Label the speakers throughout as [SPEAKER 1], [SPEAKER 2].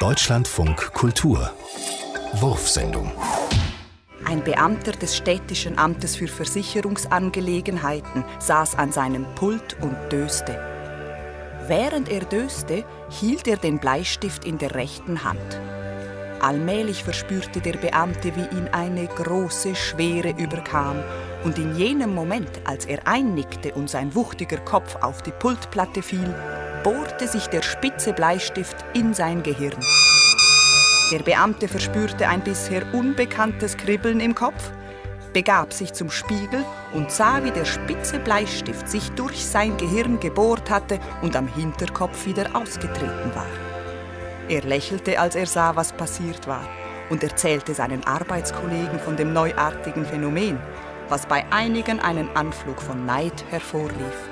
[SPEAKER 1] Deutschlandfunk Kultur Wurfsendung
[SPEAKER 2] Ein Beamter des städtischen Amtes für Versicherungsangelegenheiten saß an seinem Pult und döste. Während er döste, hielt er den Bleistift in der rechten Hand. Allmählich verspürte der Beamte, wie ihn eine große Schwere überkam, und in jenem Moment, als er einnickte und sein wuchtiger Kopf auf die Pultplatte fiel, bohrte sich der spitze Bleistift in sein Gehirn. Der Beamte verspürte ein bisher unbekanntes Kribbeln im Kopf, begab sich zum Spiegel und sah, wie der spitze Bleistift sich durch sein Gehirn gebohrt hatte und am Hinterkopf wieder ausgetreten war. Er lächelte, als er sah, was passiert war, und erzählte seinen Arbeitskollegen von dem neuartigen Phänomen, was bei einigen einen Anflug von Neid hervorrief.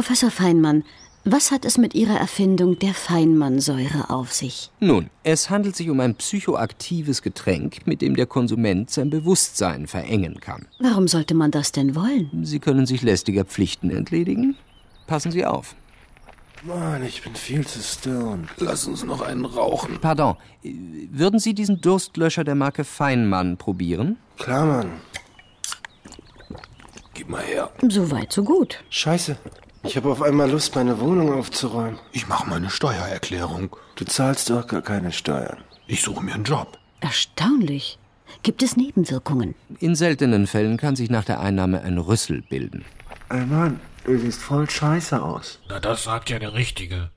[SPEAKER 3] Professor Feinmann, was hat es mit Ihrer Erfindung der Feinmannsäure auf sich?
[SPEAKER 4] Nun, es handelt sich um ein psychoaktives Getränk, mit dem der Konsument sein Bewusstsein verengen kann.
[SPEAKER 3] Warum sollte man das denn wollen?
[SPEAKER 4] Sie können sich lästiger Pflichten entledigen. Passen Sie auf.
[SPEAKER 5] Mann, ich bin viel zu stoned. Lass uns noch einen rauchen.
[SPEAKER 4] Pardon, würden Sie diesen Durstlöscher der Marke Feinmann probieren?
[SPEAKER 5] Klar, Mann. Gib mal her.
[SPEAKER 3] So weit, so gut.
[SPEAKER 5] Scheiße. Ich habe auf einmal Lust, meine Wohnung aufzuräumen.
[SPEAKER 6] Ich mache meine Steuererklärung.
[SPEAKER 5] Du zahlst doch gar keine Steuern.
[SPEAKER 6] Ich suche mir einen Job.
[SPEAKER 3] Erstaunlich. Gibt es Nebenwirkungen?
[SPEAKER 4] In seltenen Fällen kann sich nach der Einnahme ein Rüssel bilden.
[SPEAKER 5] Ey Mann, du siehst voll scheiße aus.
[SPEAKER 7] Na, das sagt ja der Richtige.